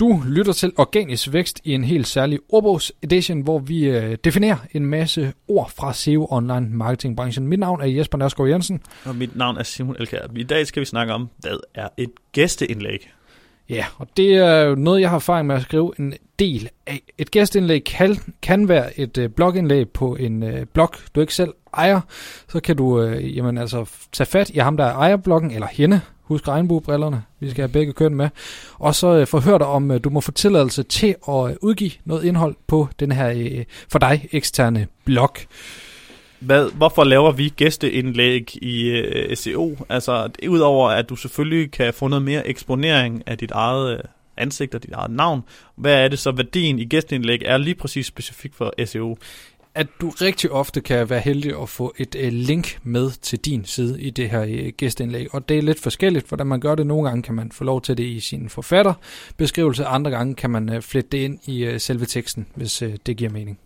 Du lytter til Organisk Vækst i en helt særlig ordbogs-edition, hvor vi øh, definerer en masse ord fra SEO online marketingbranchen. Mit navn er Jesper Nørskov Jensen. Og mit navn er Simon Elkær. I dag skal vi snakke om, hvad er et gæsteindlæg? Ja, og det er jo noget, jeg har erfaring med at skrive en del af. Et gæstindlæg kan, kan være et øh, blogindlæg på en øh, blog, du ikke selv ejer. Så kan du øh, jamen, altså, tage fat i ham, der ejer bloggen, eller hende, Husk regnbuebrillerne. Vi skal have begge køn med. Og så øh, forhør dig om, øh, du må få tilladelse til at øh, udgive noget indhold på den her øh, for dig eksterne blog. Hvad, hvorfor laver vi gæsteindlæg i øh, SEO? Altså, udover at du selvfølgelig kan få noget mere eksponering af dit eget øh, ansigt og dit eget navn, hvad er det så værdien i gæsteindlæg er lige præcis specifikt for SEO? at du rigtig ofte kan være heldig at få et øh, link med til din side i det her øh, gæsteindlæg. Og det er lidt forskelligt, hvordan man gør det. Nogle gange kan man få lov til det i sin forfatterbeskrivelse, andre gange kan man øh, flette det ind i øh, selve teksten, hvis øh, det giver mening.